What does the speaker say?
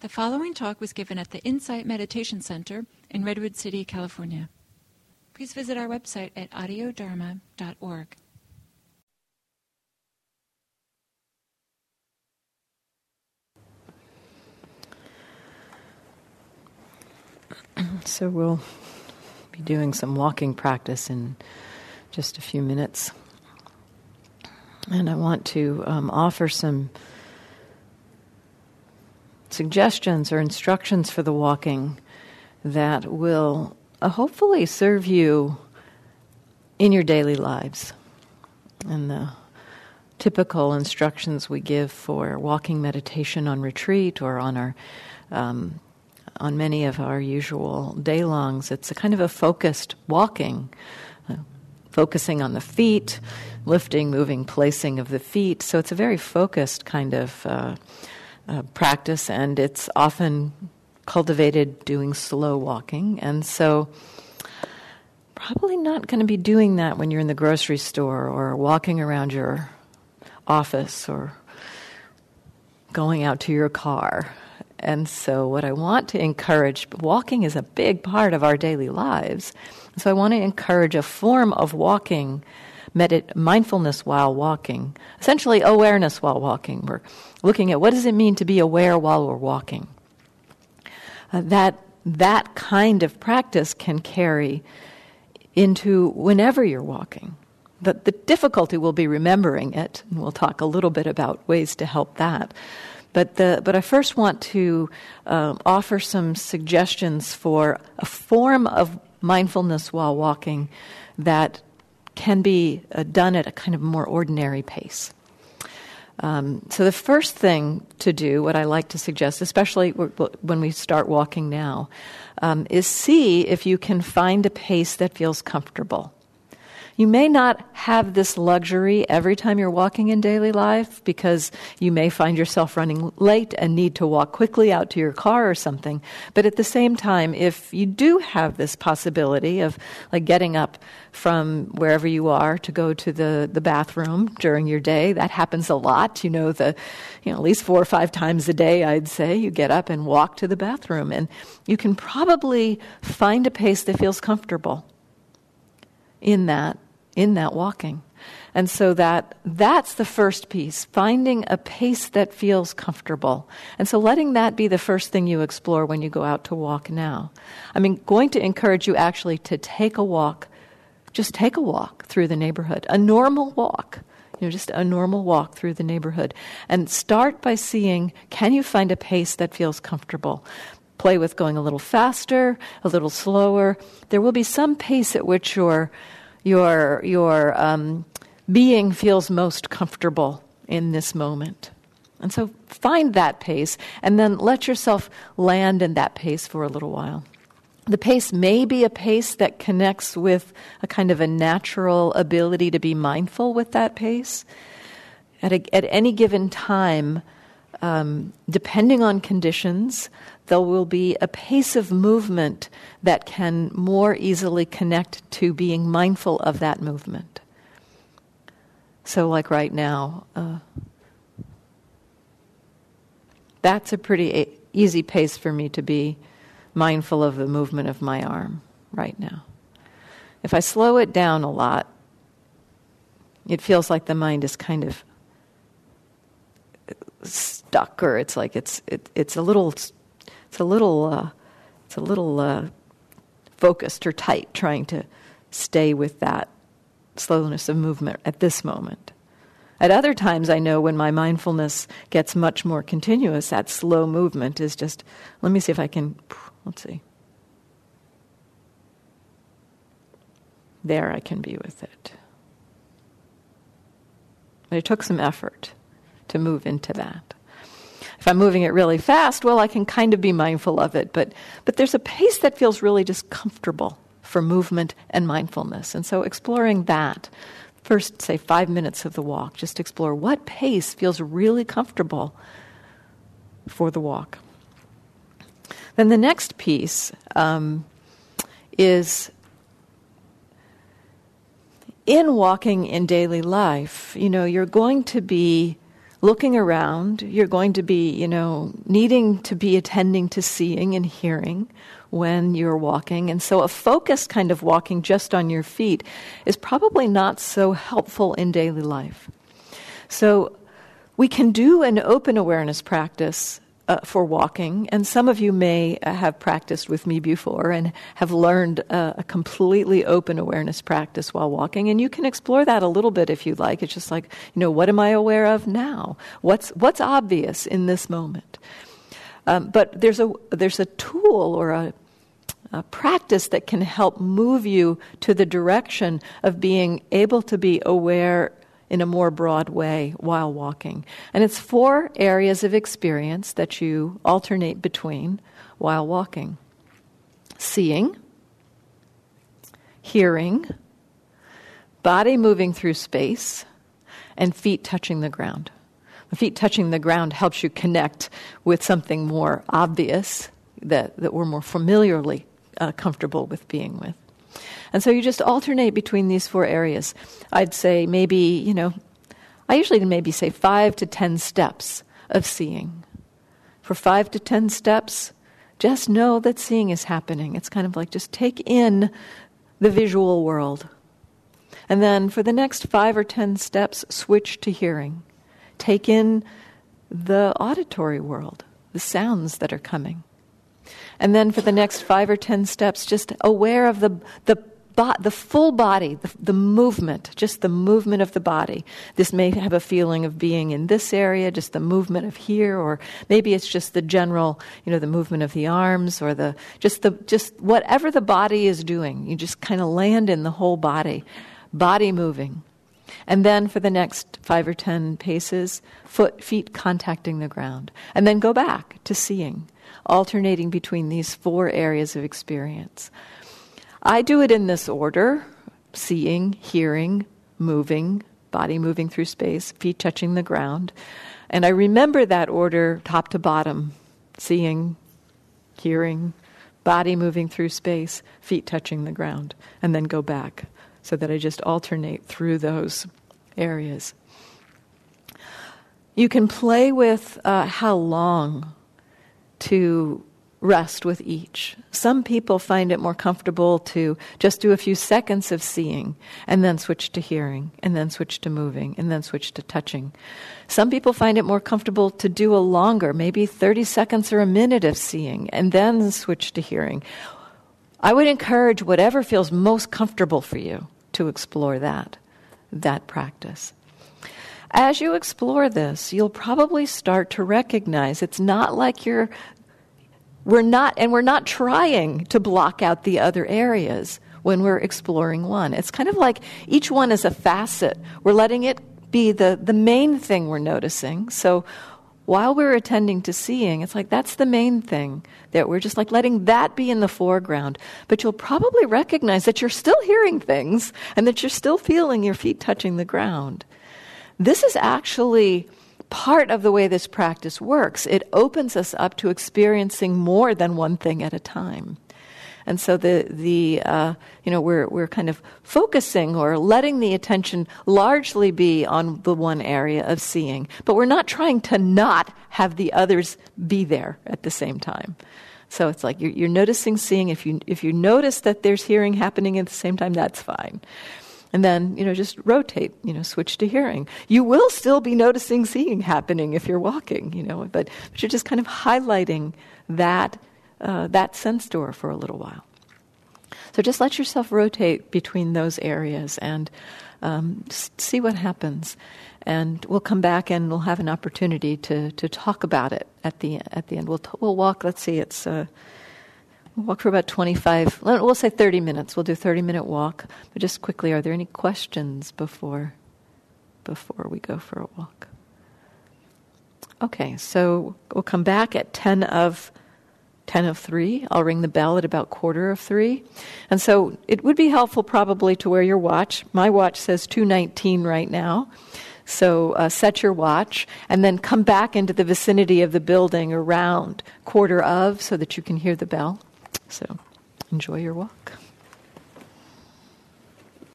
The following talk was given at the Insight Meditation Center in Redwood City, California. Please visit our website at audiodharma.org. So we'll be doing some walking practice in just a few minutes. And I want to um, offer some suggestions or instructions for the walking that will uh, hopefully serve you in your daily lives. And the typical instructions we give for walking meditation on retreat or on our um, on many of our usual day longs, it's a kind of a focused walking, uh, focusing on the feet, lifting, moving, placing of the feet. So it's a very focused kind of uh, uh, practice, and it's often cultivated doing slow walking. And so, probably not going to be doing that when you're in the grocery store or walking around your office or going out to your car. And so, what I want to encourage, walking is a big part of our daily lives. So, I want to encourage a form of walking medit- mindfulness while walking, essentially awareness while walking. We're looking at what does it mean to be aware while we're walking. Uh, that that kind of practice can carry into whenever you're walking. The, the difficulty will be remembering it, and we'll talk a little bit about ways to help that. But, the, but I first want to uh, offer some suggestions for a form of mindfulness while walking that can be uh, done at a kind of more ordinary pace. Um, so, the first thing to do, what I like to suggest, especially when we start walking now, um, is see if you can find a pace that feels comfortable. You may not have this luxury every time you're walking in daily life because you may find yourself running late and need to walk quickly out to your car or something. But at the same time, if you do have this possibility of like getting up from wherever you are to go to the, the bathroom during your day, that happens a lot. You know, the, you know, at least four or five times a day, I'd say, you get up and walk to the bathroom. And you can probably find a pace that feels comfortable in that in that walking. And so that that's the first piece, finding a pace that feels comfortable. And so letting that be the first thing you explore when you go out to walk now. I mean, going to encourage you actually to take a walk, just take a walk through the neighborhood, a normal walk. You know, just a normal walk through the neighborhood. And start by seeing can you find a pace that feels comfortable? Play with going a little faster, a little slower. There will be some pace at which you're your, your um, being feels most comfortable in this moment. And so find that pace and then let yourself land in that pace for a little while. The pace may be a pace that connects with a kind of a natural ability to be mindful with that pace. At, a, at any given time, um, depending on conditions, there will be a pace of movement that can more easily connect to being mindful of that movement. So, like right now, uh, that's a pretty a- easy pace for me to be mindful of the movement of my arm right now. If I slow it down a lot, it feels like the mind is kind of stuck, or it's like it's it, it's a little it's a little uh, it's a little uh, focused or tight, trying to stay with that slowness of movement at this moment. At other times, I know when my mindfulness gets much more continuous, that slow movement is just. Let me see if I can. Let's see. There, I can be with it. But it took some effort to move into that. If I'm moving it really fast, well, I can kind of be mindful of it, but, but there's a pace that feels really just comfortable for movement and mindfulness. And so exploring that, first, say, five minutes of the walk, just explore what pace feels really comfortable for the walk. Then the next piece um, is in walking in daily life, you know, you're going to be looking around. You're going to be, you know, needing to be attending to seeing and hearing when you're walking. And so a focused kind of walking just on your feet is probably not so helpful in daily life. So we can do an open awareness practice uh, for walking, and some of you may uh, have practiced with me before and have learned uh, a completely open awareness practice while walking. And you can explore that a little bit if you like. It's just like, you know, what am I aware of now? What's what's obvious in this moment? Um, but there's a there's a tool or a, a practice that can help move you to the direction of being able to be aware in a more broad way while walking. And it's four areas of experience that you alternate between while walking seeing, hearing, body moving through space, and feet touching the ground. The feet touching the ground helps you connect with something more obvious that, that we're more familiarly uh, comfortable with being with. And so you just alternate between these four areas. I'd say maybe, you know, I usually maybe say five to ten steps of seeing. For five to ten steps, just know that seeing is happening. It's kind of like just take in the visual world. And then for the next five or ten steps, switch to hearing. Take in the auditory world, the sounds that are coming. And then for the next five or ten steps, just aware of the, the bo- the full body, the, the movement, just the movement of the body. This may have a feeling of being in this area, just the movement of here, or maybe it's just the general, you know, the movement of the arms, or the just the just whatever the body is doing. You just kind of land in the whole body, body moving. And then for the next five or ten paces, foot, feet contacting the ground. And then go back to seeing, alternating between these four areas of experience. I do it in this order seeing, hearing, moving, body moving through space, feet touching the ground. And I remember that order top to bottom seeing, hearing, body moving through space, feet touching the ground, and then go back so that I just alternate through those areas. You can play with uh, how long to rest with each. Some people find it more comfortable to just do a few seconds of seeing and then switch to hearing and then switch to moving and then switch to touching. Some people find it more comfortable to do a longer, maybe 30 seconds or a minute of seeing and then switch to hearing. I would encourage whatever feels most comfortable for you to explore that, that practice. As you explore this, you'll probably start to recognize it's not like you're we're not, and we're not trying to block out the other areas when we're exploring one. It's kind of like each one is a facet. We're letting it be the, the main thing we're noticing. So while we're attending to seeing, it's like that's the main thing that we're just like letting that be in the foreground. But you'll probably recognize that you're still hearing things and that you're still feeling your feet touching the ground. This is actually part of the way this practice works. It opens us up to experiencing more than one thing at a time. And so the the uh, you know we're we're kind of focusing or letting the attention largely be on the one area of seeing, but we're not trying to not have the others be there at the same time. So it's like you're, you're noticing seeing. If you if you notice that there's hearing happening at the same time, that's fine and then you know just rotate you know switch to hearing. You will still be noticing seeing happening if you're walking you know but, but you're just kind of highlighting that uh, that sense door for a little while. So just let yourself rotate between those areas and um, see what happens. And we'll come back and we'll have an opportunity to, to talk about it at the at the end. We'll, t- we'll walk let's see it's uh, We'll walk for about 25, we'll say 30 minutes. We'll do a 30 minute walk. But just quickly, are there any questions before, before we go for a walk? Okay, so we'll come back at 10 of 10 of 3. I'll ring the bell at about quarter of 3. And so it would be helpful probably to wear your watch. My watch says 219 right now. So uh, set your watch and then come back into the vicinity of the building around quarter of so that you can hear the bell. So enjoy your walk.